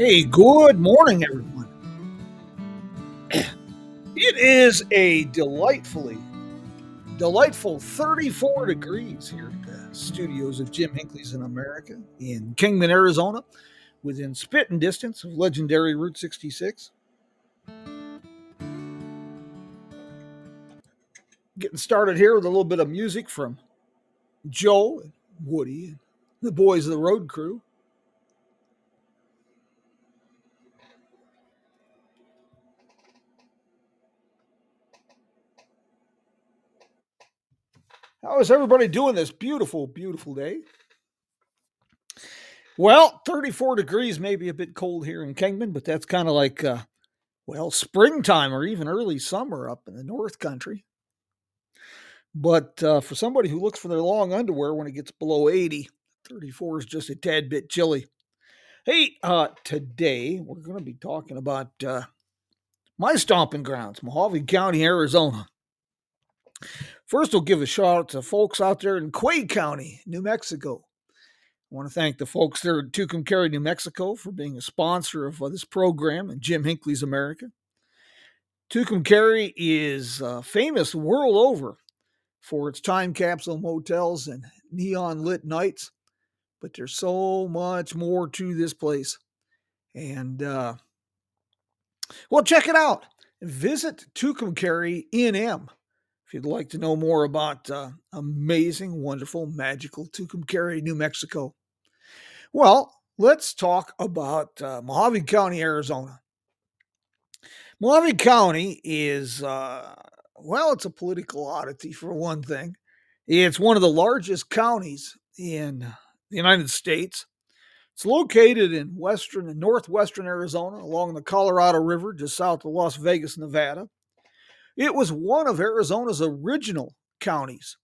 Hey, good morning, everyone. It is a delightfully, delightful 34 degrees here at the studios of Jim Hinckley's in America in Kingman, Arizona, within spitting distance of legendary Route 66. Getting started here with a little bit of music from Joe and Woody and the boys of the road crew. How is everybody doing this beautiful, beautiful day? Well, 34 degrees may be a bit cold here in Kingman, but that's kind of like, uh, well, springtime or even early summer up in the North Country. But uh, for somebody who looks for their long underwear when it gets below 80, 34 is just a tad bit chilly. Hey, uh, today we're going to be talking about uh, my stomping grounds, Mohave County, Arizona. First, we'll give a shout out to folks out there in Quay County, New Mexico. I want to thank the folks there at Tucumcari, New Mexico for being a sponsor of uh, this program and Jim Hinckley's America. Tucumcari is uh, famous world over for its time capsule motels and neon lit nights, but there's so much more to this place. And, uh, well, check it out. Visit Tucumcari NM if you'd like to know more about uh, amazing, wonderful, magical Tucumcari, New Mexico. Well, let's talk about uh, Mohave County, Arizona. Mohave County is, uh, well, it's a political oddity for one thing. It's one of the largest counties in the United States. It's located in western and northwestern Arizona along the Colorado River, just south of Las Vegas, Nevada. It was one of Arizona's original counties.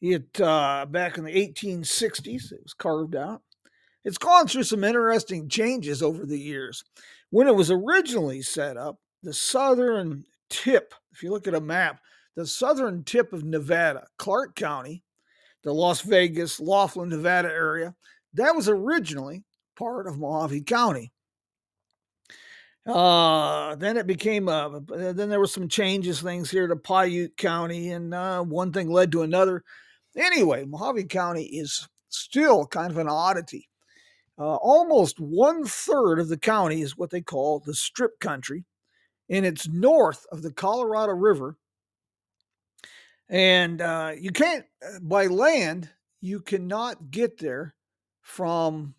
It uh, back in the 1860s, it was carved out. It's gone through some interesting changes over the years. When it was originally set up, the southern tip, if you look at a map, the southern tip of Nevada, Clark County, the Las Vegas, Laughlin, Nevada area, that was originally part of Mohave County. Uh, then it became, uh, then there were some changes, things here to Piute County, and uh, one thing led to another. Anyway, Mohave County is still kind of an oddity. Uh, almost one third of the county is what they call the strip country, and it's north of the Colorado River. And uh, you can't, uh, by land, you cannot get there from,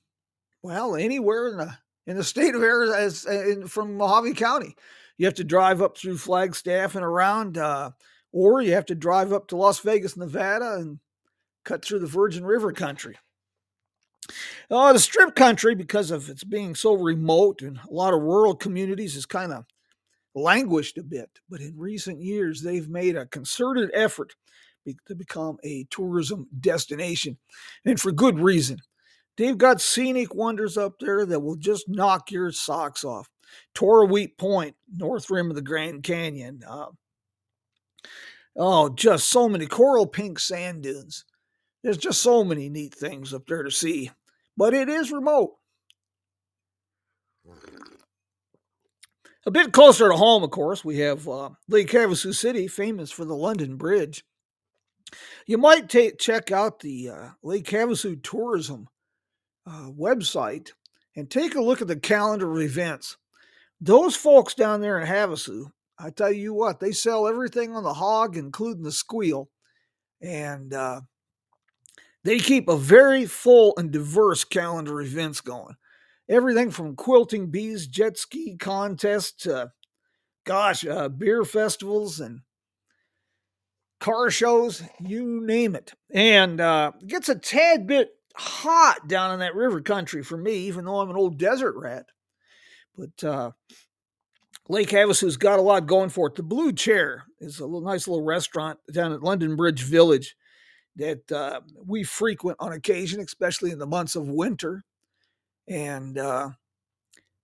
well, anywhere in the in the state of Arizona as, in, from Mohave County. You have to drive up through Flagstaff and around, uh, or you have to drive up to Las Vegas, Nevada, and cut through the Virgin River country. Uh, the strip country, because of its being so remote and a lot of rural communities, is kind of languished a bit. But in recent years, they've made a concerted effort to become a tourism destination, and for good reason. They've got scenic wonders up there that will just knock your socks off. Wheat Point, north rim of the Grand Canyon. Uh, oh, just so many coral pink sand dunes. There's just so many neat things up there to see, but it is remote. A bit closer to home, of course, we have uh, Lake Havasu City, famous for the London Bridge. You might check out the uh, Lake Havasu Tourism uh, website and take a look at the calendar of events. Those folks down there in Havasu, I tell you what, they sell everything on the hog, including the squeal, and uh, they keep a very full and diverse calendar of events going. Everything from quilting bees, jet ski contests, gosh, uh, beer festivals and car shows, you name it. And uh, it gets a tad bit hot down in that river country for me, even though I'm an old desert rat. But uh, Lake Havasu's got a lot going for it. The Blue Chair is a little, nice little restaurant down at London Bridge Village that uh, we frequent on occasion, especially in the months of winter. And uh,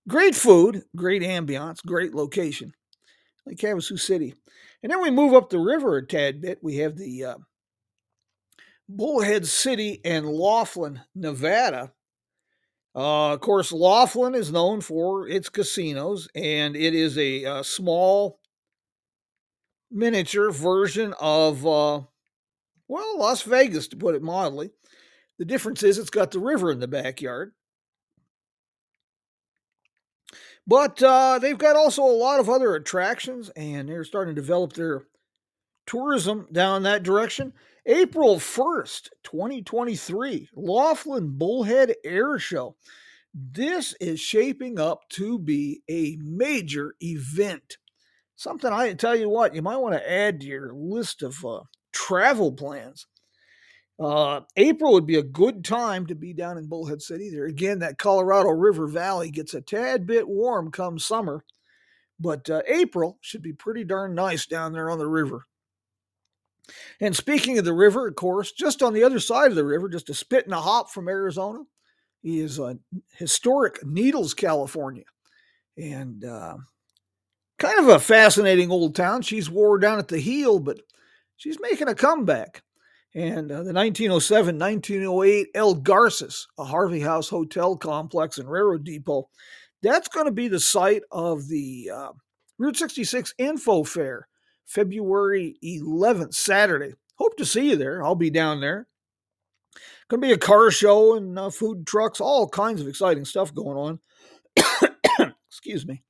great food, great ambiance, great location. Lake Havasu City. And then we move up the river a tad bit. We have the uh, Bullhead City and Laughlin, Nevada. Uh, of course, Laughlin is known for its casinos, and it is a, a uh, small miniature version of, uh, well, Las Vegas, to put it mildly. The difference is it's got the river in the backyard. But uh, they've got also a lot of other attractions, and they're starting to develop their tourism down that direction. April 1st, 2023, Laughlin Bullhead Air Show. This is shaping up to be a major event. Something I tell you what, you might want to add to your list of uh, travel plans. Uh, April would be a good time to be down in Bullhead City. There again, that Colorado River Valley gets a tad bit warm come summer, but uh, April should be pretty darn nice down there on the river. And speaking of the river, of course, just on the other side of the river, just a spit and a hop from Arizona, is uh, historic Needles, California. And uh, kind of a fascinating old town. She's wore down at the heel, but she's making a comeback. And uh, the 1907 1908 El Garces, a Harvey House hotel complex and railroad depot, that's going to be the site of the uh, Route 66 Info Fair, February 11th, Saturday. Hope to see you there. I'll be down there. Going to be a car show and uh, food trucks, all kinds of exciting stuff going on. Excuse me.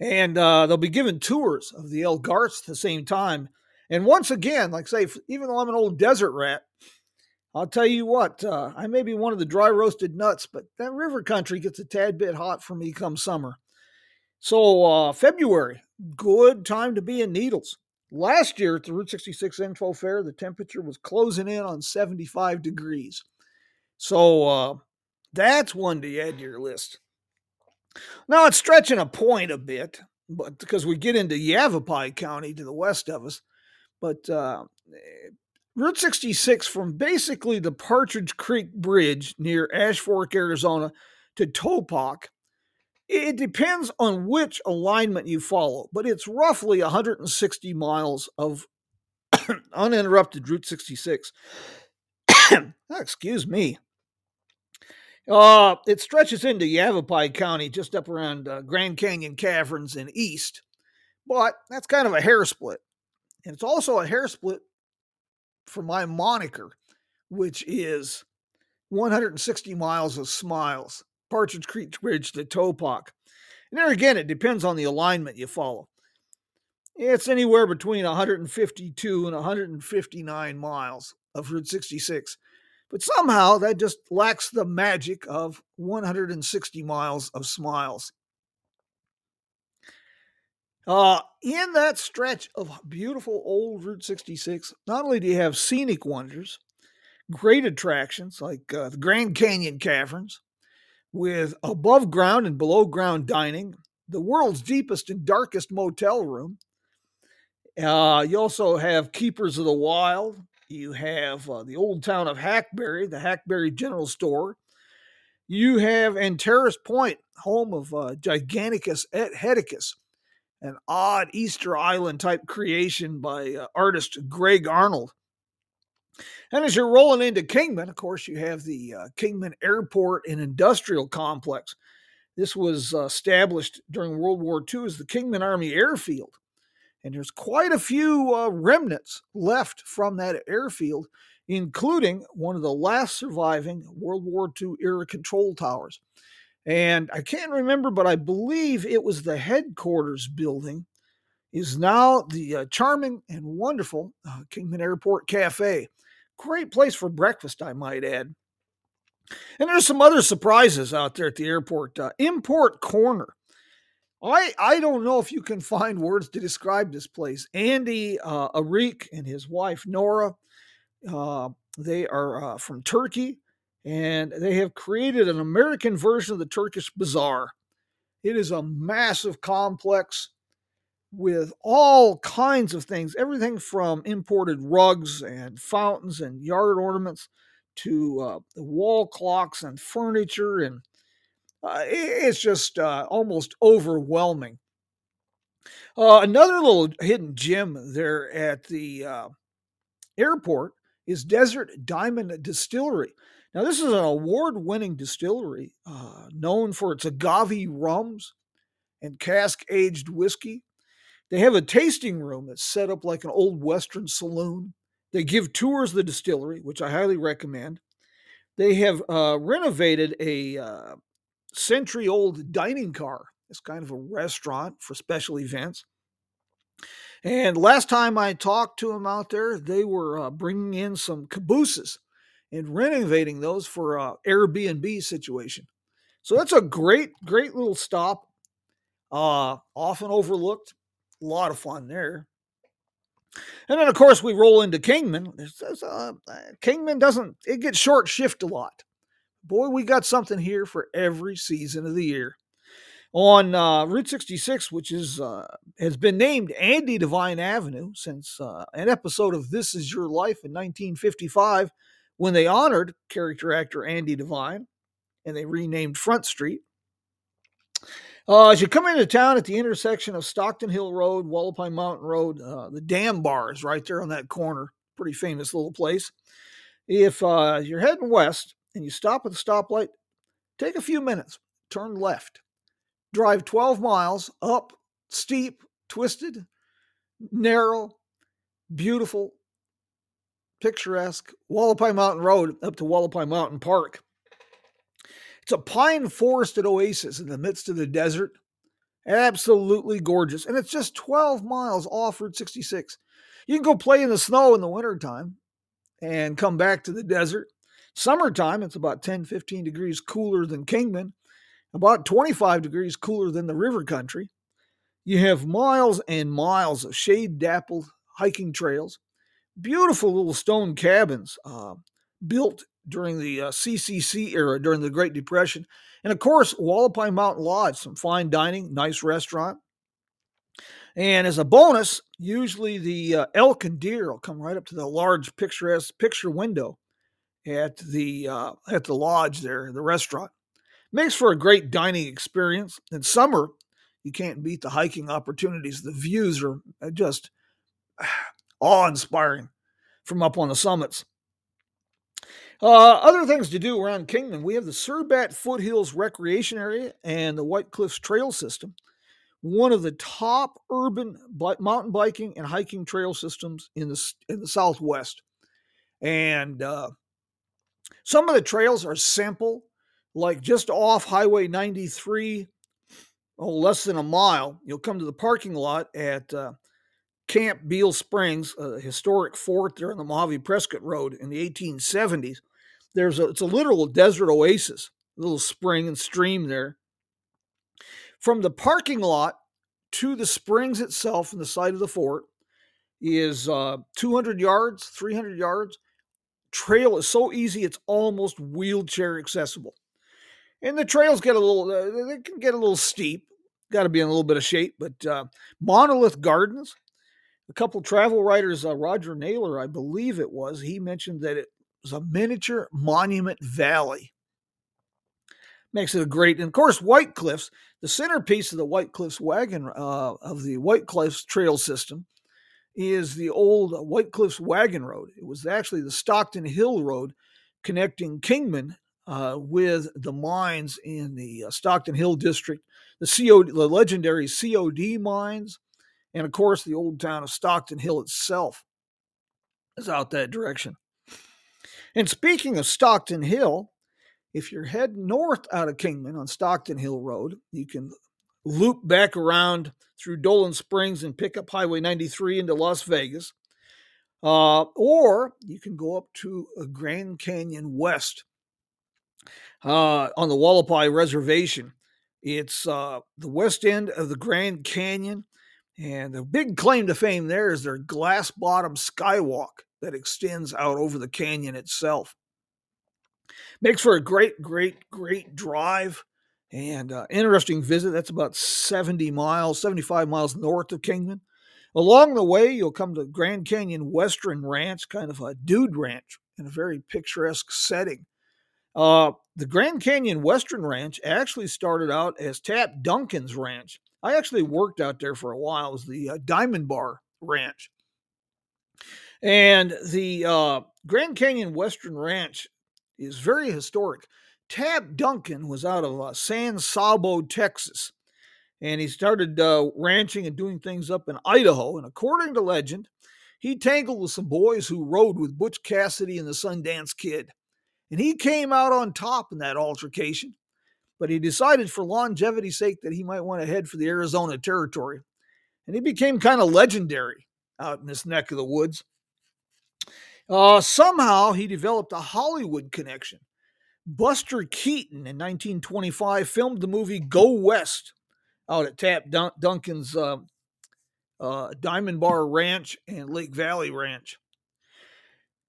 And uh, they'll be giving tours of the El Garce at the same time and once again, like say, even though I'm an old desert rat, I'll tell you what, uh, I may be one of the dry roasted nuts, but that river country gets a tad bit hot for me come summer. So, uh, February, good time to be in Needles. Last year at the Route 66 Info Fair, the temperature was closing in on 75 degrees. So, uh, that's one to add to your list. Now, it's stretching a point a bit, but because we get into Yavapai County to the west of us, but uh, Route 66 from basically the Partridge Creek Bridge near Ash Fork, Arizona to Topock, it depends on which alignment you follow, but it's roughly 160 miles of uninterrupted Route 66. Excuse me. Uh, it stretches into Yavapai County, just up around uh, Grand Canyon Caverns and east, but that's kind of a hair split. And it's also a hair split for my moniker, which is 160 miles of smiles, Partridge Creek Bridge to Topock. And there again, it depends on the alignment you follow. It's anywhere between 152 and 159 miles of Route 66. But somehow that just lacks the magic of 160 miles of smiles. Uh, in that stretch of beautiful old Route 66, not only do you have scenic wonders, great attractions like uh, the Grand Canyon Caverns, with above ground and below ground dining, the world's deepest and darkest motel room. Uh, you also have Keepers of the Wild. You have uh, the old town of Hackberry, the Hackberry General Store. You have Antares Point, home of uh, Giganticus Headicus, an odd Easter Island type creation by uh, artist Greg Arnold. And as you're rolling into Kingman, of course, you have the uh, Kingman Airport and Industrial Complex. This was uh, established during World War II as the Kingman Army Airfield. And there's quite a few uh, remnants left from that airfield, including one of the last surviving World War II era control towers. And I can't remember, but I believe it was the headquarters building, is now the uh, charming and wonderful uh, Kingman Airport Cafe. Great place for breakfast, I might add. And there's some other surprises out there at the airport. Uh, Import Corner. I I don't know if you can find words to describe this place. Andy uh, Arik and his wife Nora, uh, they are uh, from Turkey, and they have created an American version of the Turkish Bazaar. It is a massive complex with all kinds of things, everything from imported rugs and fountains and yard ornaments to uh, wall clocks and furniture and uh, it's just uh, almost overwhelming. Uh, another little hidden gem there at the uh, airport is Desert Diamond Distillery. Now, this is an award winning distillery uh, known for its agave rums and cask aged whiskey. They have a tasting room that's set up like an old Western saloon. They give tours of the distillery, which I highly recommend. They have uh, renovated a uh, century old dining car. It's kind of a restaurant for special events. And last time I talked to them out there, they were uh, bringing in some cabooses and renovating those for a Airbnb situation. So that's a great, great little stop. Uh, often overlooked. A lot of fun there. And then, of course, we roll into Kingman. There's, uh, Kingman doesn't, it gets short shift a lot boy, we got something here for every season of the year. On uh, Route 66, which is uh, has been named Andy Devine Avenue since uh, an episode of This Is Your Life in 1955, when they honored character actor Andy Devine, and they renamed Front Street. Uh, as you come into town at the intersection of Stockton Hill Road, Hualapai Mountain Road, uh, the Dam Bar is right there on that corner. Pretty famous little place. If uh, you're heading west, and you stop at the stoplight, take a few minutes, turn left, drive 12 miles up steep, twisted, narrow, beautiful, picturesque Hualapai Mountain Road up to Hualapai Mountain Park. It's a pine forested oasis in the midst of the desert. Absolutely gorgeous. And it's just 12 miles off Route 66. You can go play in the snow in the wintertime and come back to the desert. Summertime, it's about 10, 15 degrees cooler than Kingman, about 25 degrees cooler than the river country. You have miles and miles of shade dappled hiking trails, beautiful little stone cabins uh, built during the uh, CCC era, during the Great Depression. And of course, Hualapai Mountain Lodge, some fine dining, nice restaurant. And as a bonus, usually the uh, elk and deer will come right up to the large picturesque picture window at the uh, at the lodge there, the restaurant. Makes for a great dining experience. In summer, you can't beat the hiking opportunities. The views are uh, just awe-inspiring from up on the summits. Uh, other things to do around Kingman, we have the Cerbat Foothills Recreation Area and the White Cliffs Trail System, one of the top urban mountain biking and hiking trail systems in the in the Southwest. And uh, some of the trails are simple, like just off Highway 93, oh, less than a mile. You'll come to the parking lot at uh, Camp Beale Springs, a historic fort there on the Mojave Prescott Road in the 1870s. There's a, it's a literal desert oasis, little spring and stream there. From the parking lot to the springs itself in the side of the fort is uh, 200 yards, 300 yards trail is so easy it's almost wheelchair accessible. And the trails get a little uh, they can get a little steep. Got to be in a little bit of shape, but uh, Monolith Gardens, a couple travel writers, uh, Roger Naylor, I believe it was, he mentioned that it was a miniature monument valley. Makes it a great, and of course, White Cliffs, the centerpiece of the White Cliffs wagon uh, of the White Cliffs trail system is the old White Cliffs Wagon Road. It was actually the Stockton Hill Road connecting Kingman uh, with the mines in the uh, Stockton Hill district, the COD, the legendary COD mines, and of course the old town of Stockton Hill itself is out that direction. And speaking of Stockton Hill, if you're heading north out of Kingman on Stockton Hill Road, you can loop back around through Dolan Springs and pick up Highway 93 into Las Vegas. Uh, or you can go up to a Grand Canyon West uh, on the Hualapai Reservation. It's uh, the west end of the Grand Canyon. And the big claim to fame there is their glass bottom skywalk that extends out over the canyon itself. Makes for a great, great, great drive and uh, interesting visit. That's about 70 miles, 75 miles north of Kingman. Along the way, you'll come to Grand Canyon Western Ranch, kind of a dude ranch in a very picturesque setting. Uh, the Grand Canyon Western Ranch actually started out as Tap Duncan's Ranch. I actually worked out there for a while. It was the uh, Diamond Bar Ranch. And the uh, Grand Canyon Western Ranch is very historic. Tap Duncan was out of uh, San Saba, Texas, and he started uh, ranching and doing things up in Idaho. And according to legend, he tangled with some boys who rode with Butch Cassidy and the Sundance Kid. And he came out on top in that altercation, but he decided for longevity's sake that he might want to head for the Arizona Territory. And he became kind of legendary out in this neck of the woods. Uh, somehow he developed a Hollywood connection. Buster Keaton in 1925 filmed the movie Go West out at Tap Dun- Duncan's uh, uh, Diamond Bar Ranch and Lake Valley Ranch.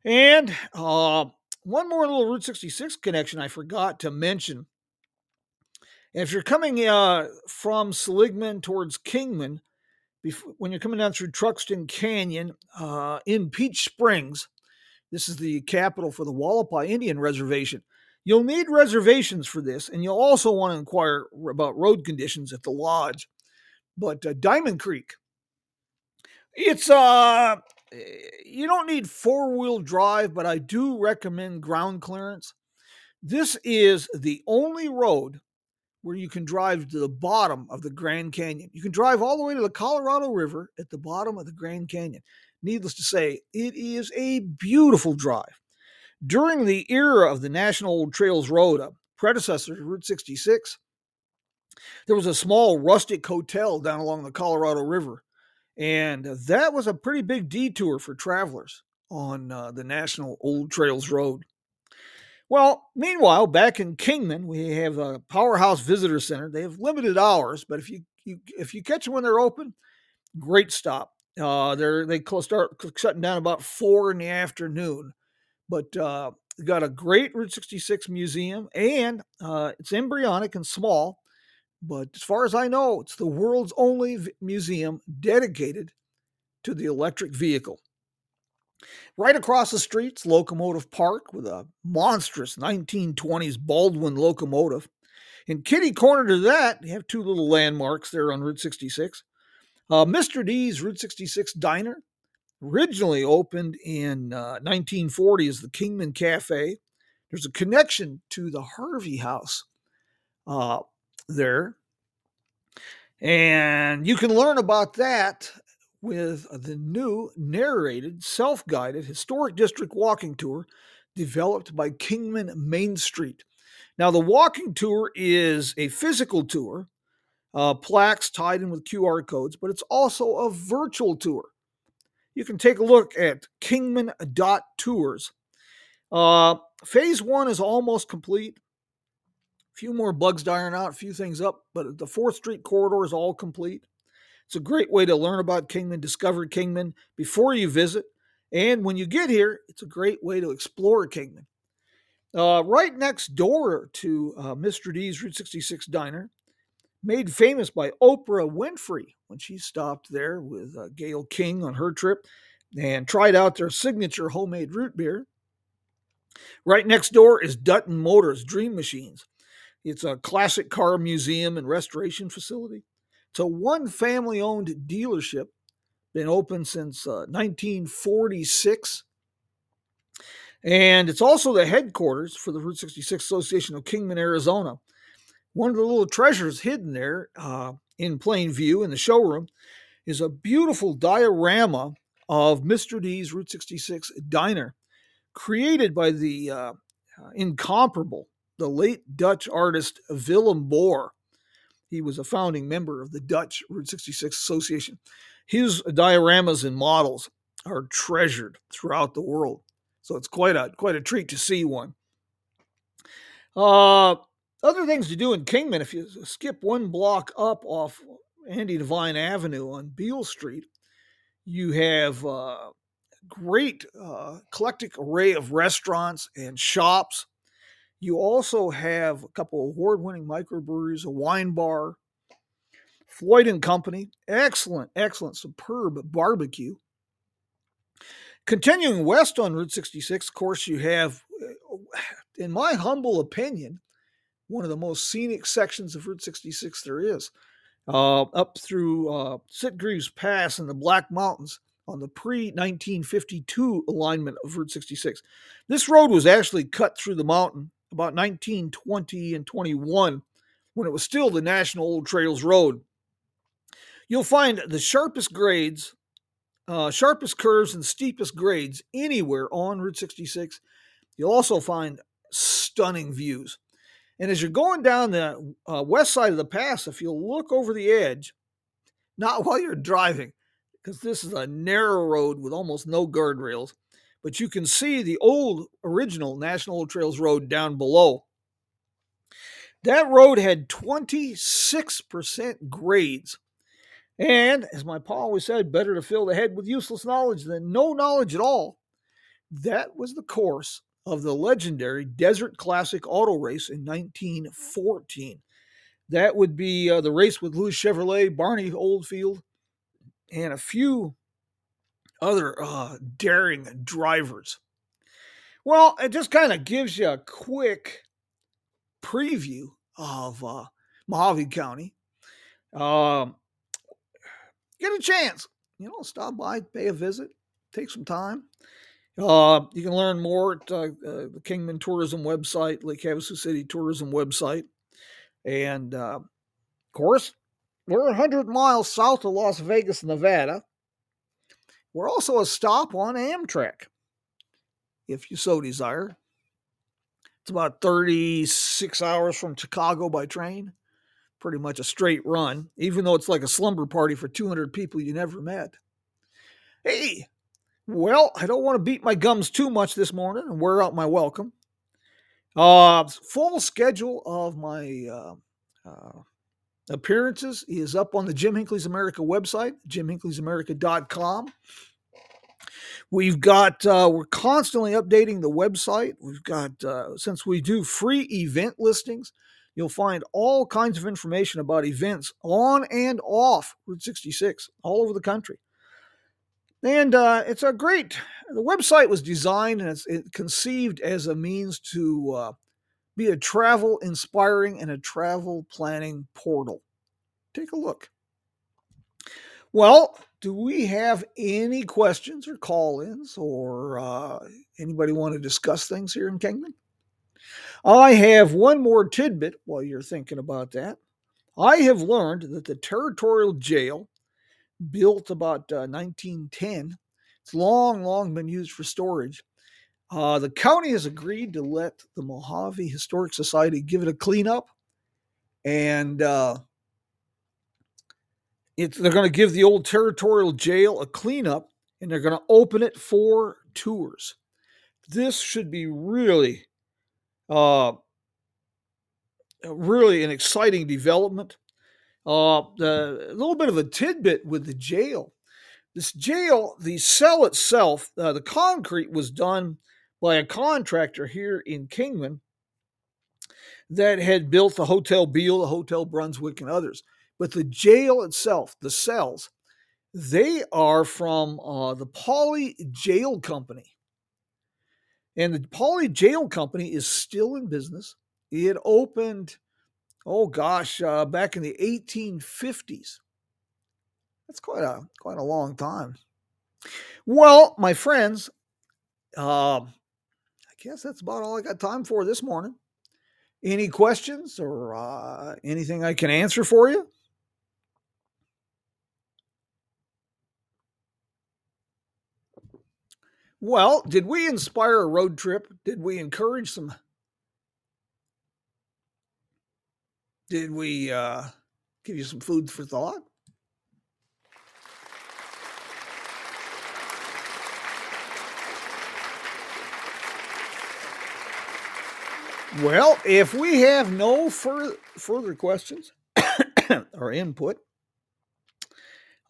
And uh, one more little Route 66 connection I forgot to mention. And if you're coming uh, from Seligman towards Kingman, when you're coming down through Truxton Canyon uh, in Peach Springs, this is the capital for the Hualapai Indian Reservation. You'll need reservations for this, and you'll also want to inquire about road conditions at the lodge. But uh, Diamond Creek, it's uh, you don't need four wheel drive, but I do recommend ground clearance. This is the only road where you can drive to the bottom of the Grand Canyon. You can drive all the way to the Colorado River at the bottom of the Grand Canyon. Needless to say, it is a beautiful drive. During the era of the National Old Trails Road, a predecessor to Route 66, there was a small rustic hotel down along the Colorado River. And that was a pretty big detour for travelers on uh, the National Old Trails Road. Well, meanwhile, back in Kingman, we have a Powerhouse Visitor Center. They have limited hours, but if you, you if you catch them when they're open, great stop. Uh, they're they start shutting down about four in the afternoon, but uh, got a great Route 66 museum, and uh, it's embryonic and small. But as far as I know, it's the world's only v- museum dedicated to the electric vehicle. Right across the street's Locomotive Park with a monstrous 1920s Baldwin locomotive. In kitty corner to that, you have two little landmarks there on Route 66. Uh, Mr. D's Route 66 Diner originally opened in uh, 1940 as the Kingman Cafe. There's a connection to the Harvey House uh, there. And you can learn about that with the new narrated, self guided historic district walking tour developed by Kingman Main Street. Now, the walking tour is a physical tour uh, plaques tied in with QR codes, but it's also a virtual tour. You can take a look at kingman.tours. Uh, phase one is almost complete. A few more bugs to iron out, a few things up, but the 4th Street corridor is all complete. It's a great way to learn about Kingman, discover Kingman before you visit. And when you get here, it's a great way to explore Kingman. Uh, right next door to uh, Mr. D's Route 66 Diner made famous by Oprah Winfrey when she stopped there with uh, Gayle King on her trip and tried out their signature homemade root beer. Right next door is Dunton Motors Dream Machines. It's a classic car museum and restoration facility. It's a one family owned dealership, been open since uh, 1946. And it's also the headquarters for the Route 66 Association of Kingman, Arizona. One of the little treasures hidden there uh, in plain view in the showroom is a beautiful diorama of Mr. D's Route 66 diner, created by the uh, incomparable, the late Dutch artist Willem Bor. He was a founding member of the Dutch Route 66 Association. His dioramas and models are treasured throughout the world. So it's quite a quite a treat to see one. Uh, other things to do in Kingman, if you skip one block up off Andy Devine Avenue on Beale Street, you have a great uh, eclectic array of restaurants and shops. You also have a couple award-winning microbreweries, a wine bar, Floyd and Company, excellent, excellent, superb barbecue. Continuing west on Route 66, of course, you have, uh, in my humble opinion, one of the most scenic sections of Route 66 there is. Uh, up through uh, Sitgreaves Pass in the Black Mountains on the pre 1952 alignment of Route 66. This road was actually cut through the mountain about 1920 and 21 when it was still the National Old Trails Road. You'll find the sharpest grades, uh, sharpest curves, and steepest grades anywhere on Route 66. You'll also find stunning views. And as you're going down the uh, west side of the pass, if you look over the edge, not while you're driving, because this is a narrow road with almost no guardrails, but you can see the old original National Old Trails Road down below. That road had 26% grades. And as my pa always said, better to fill the head with useless knowledge than no knowledge at all. That was the course of the legendary Desert Classic Auto Race in 1914. That would be uh, the race with Louis Chevrolet, Barney Oldfield, and a few other uh, daring drivers. Well, it just kind of gives you a quick preview of uh, Mohave County. Um, get a chance, you know, stop by, pay a visit, take some time. Uh, you can learn more at uh, uh, the Kingman Tourism website, Lake Havasu City Tourism website. And uh, of course, we're 100 miles south of Las Vegas, Nevada. We're also a stop on Amtrak, if you so desire. It's about 36 hours from Chicago by train. Pretty much a straight run, even though it's like a slumber party for 200 people you never met. Hey, well, I don't want to beat my gums too much this morning and wear out my welcome. Uh, full schedule of my uh, uh, appearances He is up on the Jim Hinckley's America website, jimhinckley'samerica.com. We've got, uh, we're constantly updating the website. We've got, uh, since we do free event listings, you'll find all kinds of information about events on and off Route 66 all over the country. And uh, it's a great, the website was designed and it's it conceived as a means to uh, be a travel inspiring and a travel planning portal. Take a look. Well, do we have any questions or call ins or uh, anybody want to discuss things here in Kingman? I have one more tidbit while you're thinking about that. I have learned that the territorial jail built about uh, 1910. It's long, long been used for storage. Uh, the county has agreed to let the Mohave Historic Society give it a cleanup, and uh, they're going to give the old territorial jail a cleanup, and they're going to open it for tours. This should be really, uh, really an exciting development. Uh, a little bit of a tidbit with the jail. This jail, the cell itself, uh, the concrete was done by a contractor here in Kingman that had built the Hotel Beale, the Hotel Brunswick, and others. But the jail itself, the cells, they are from uh, the Pauly Jail Company. And the Pauly Jail Company is still in business. It opened oh gosh, uh, back in the 1850s. That's quite a quite a long time. Well, my friends, uh, guess that's about all I got time for this morning. Any questions or uh, anything I can answer for you? Well, did we inspire a road trip? Did we encourage some Did we uh, give you some food for thought? Well, if we have no fur- further questions or input,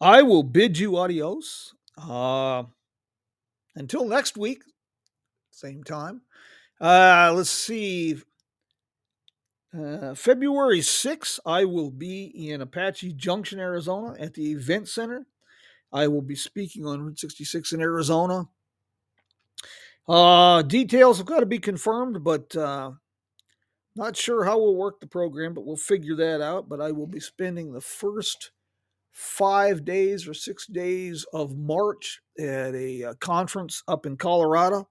I will bid you adios. Uh, until next week, same time. Uh, let's see. Uh, February 6th, I will be in Apache Junction, Arizona at the Event Center. I will be speaking on Route 66 in Arizona. Uh, details have got to be confirmed, but uh, not sure how we'll work the program, but we'll figure that out. But I will be spending the first five days or six days of March at a, a uh, conference up in Colorado.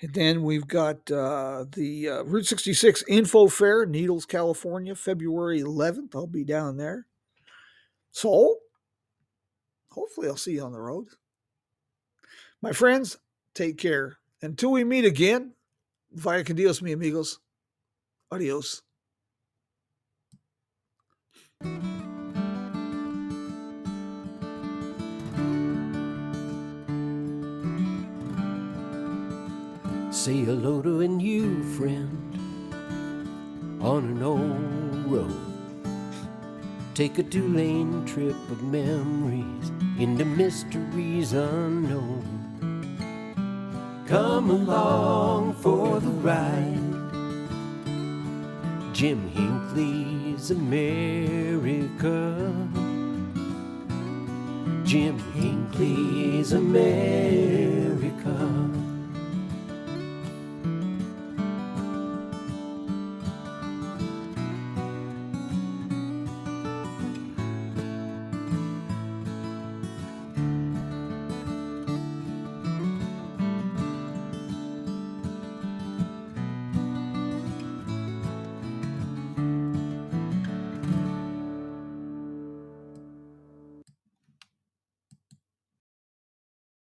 And then we've got uh, the uh, Route 66 Info Fair, Needles, California, February 11th. I'll be down there. So, hopefully, I'll see you on the road. My friends, take care. Until we meet again, vaya con Dios, mi amigos. Adios. Say hello to a new friend on an old road. Take a two lane trip of memories into mysteries unknown. Come along for the ride. Jim Hinckley's America. Jim Hinckley's America.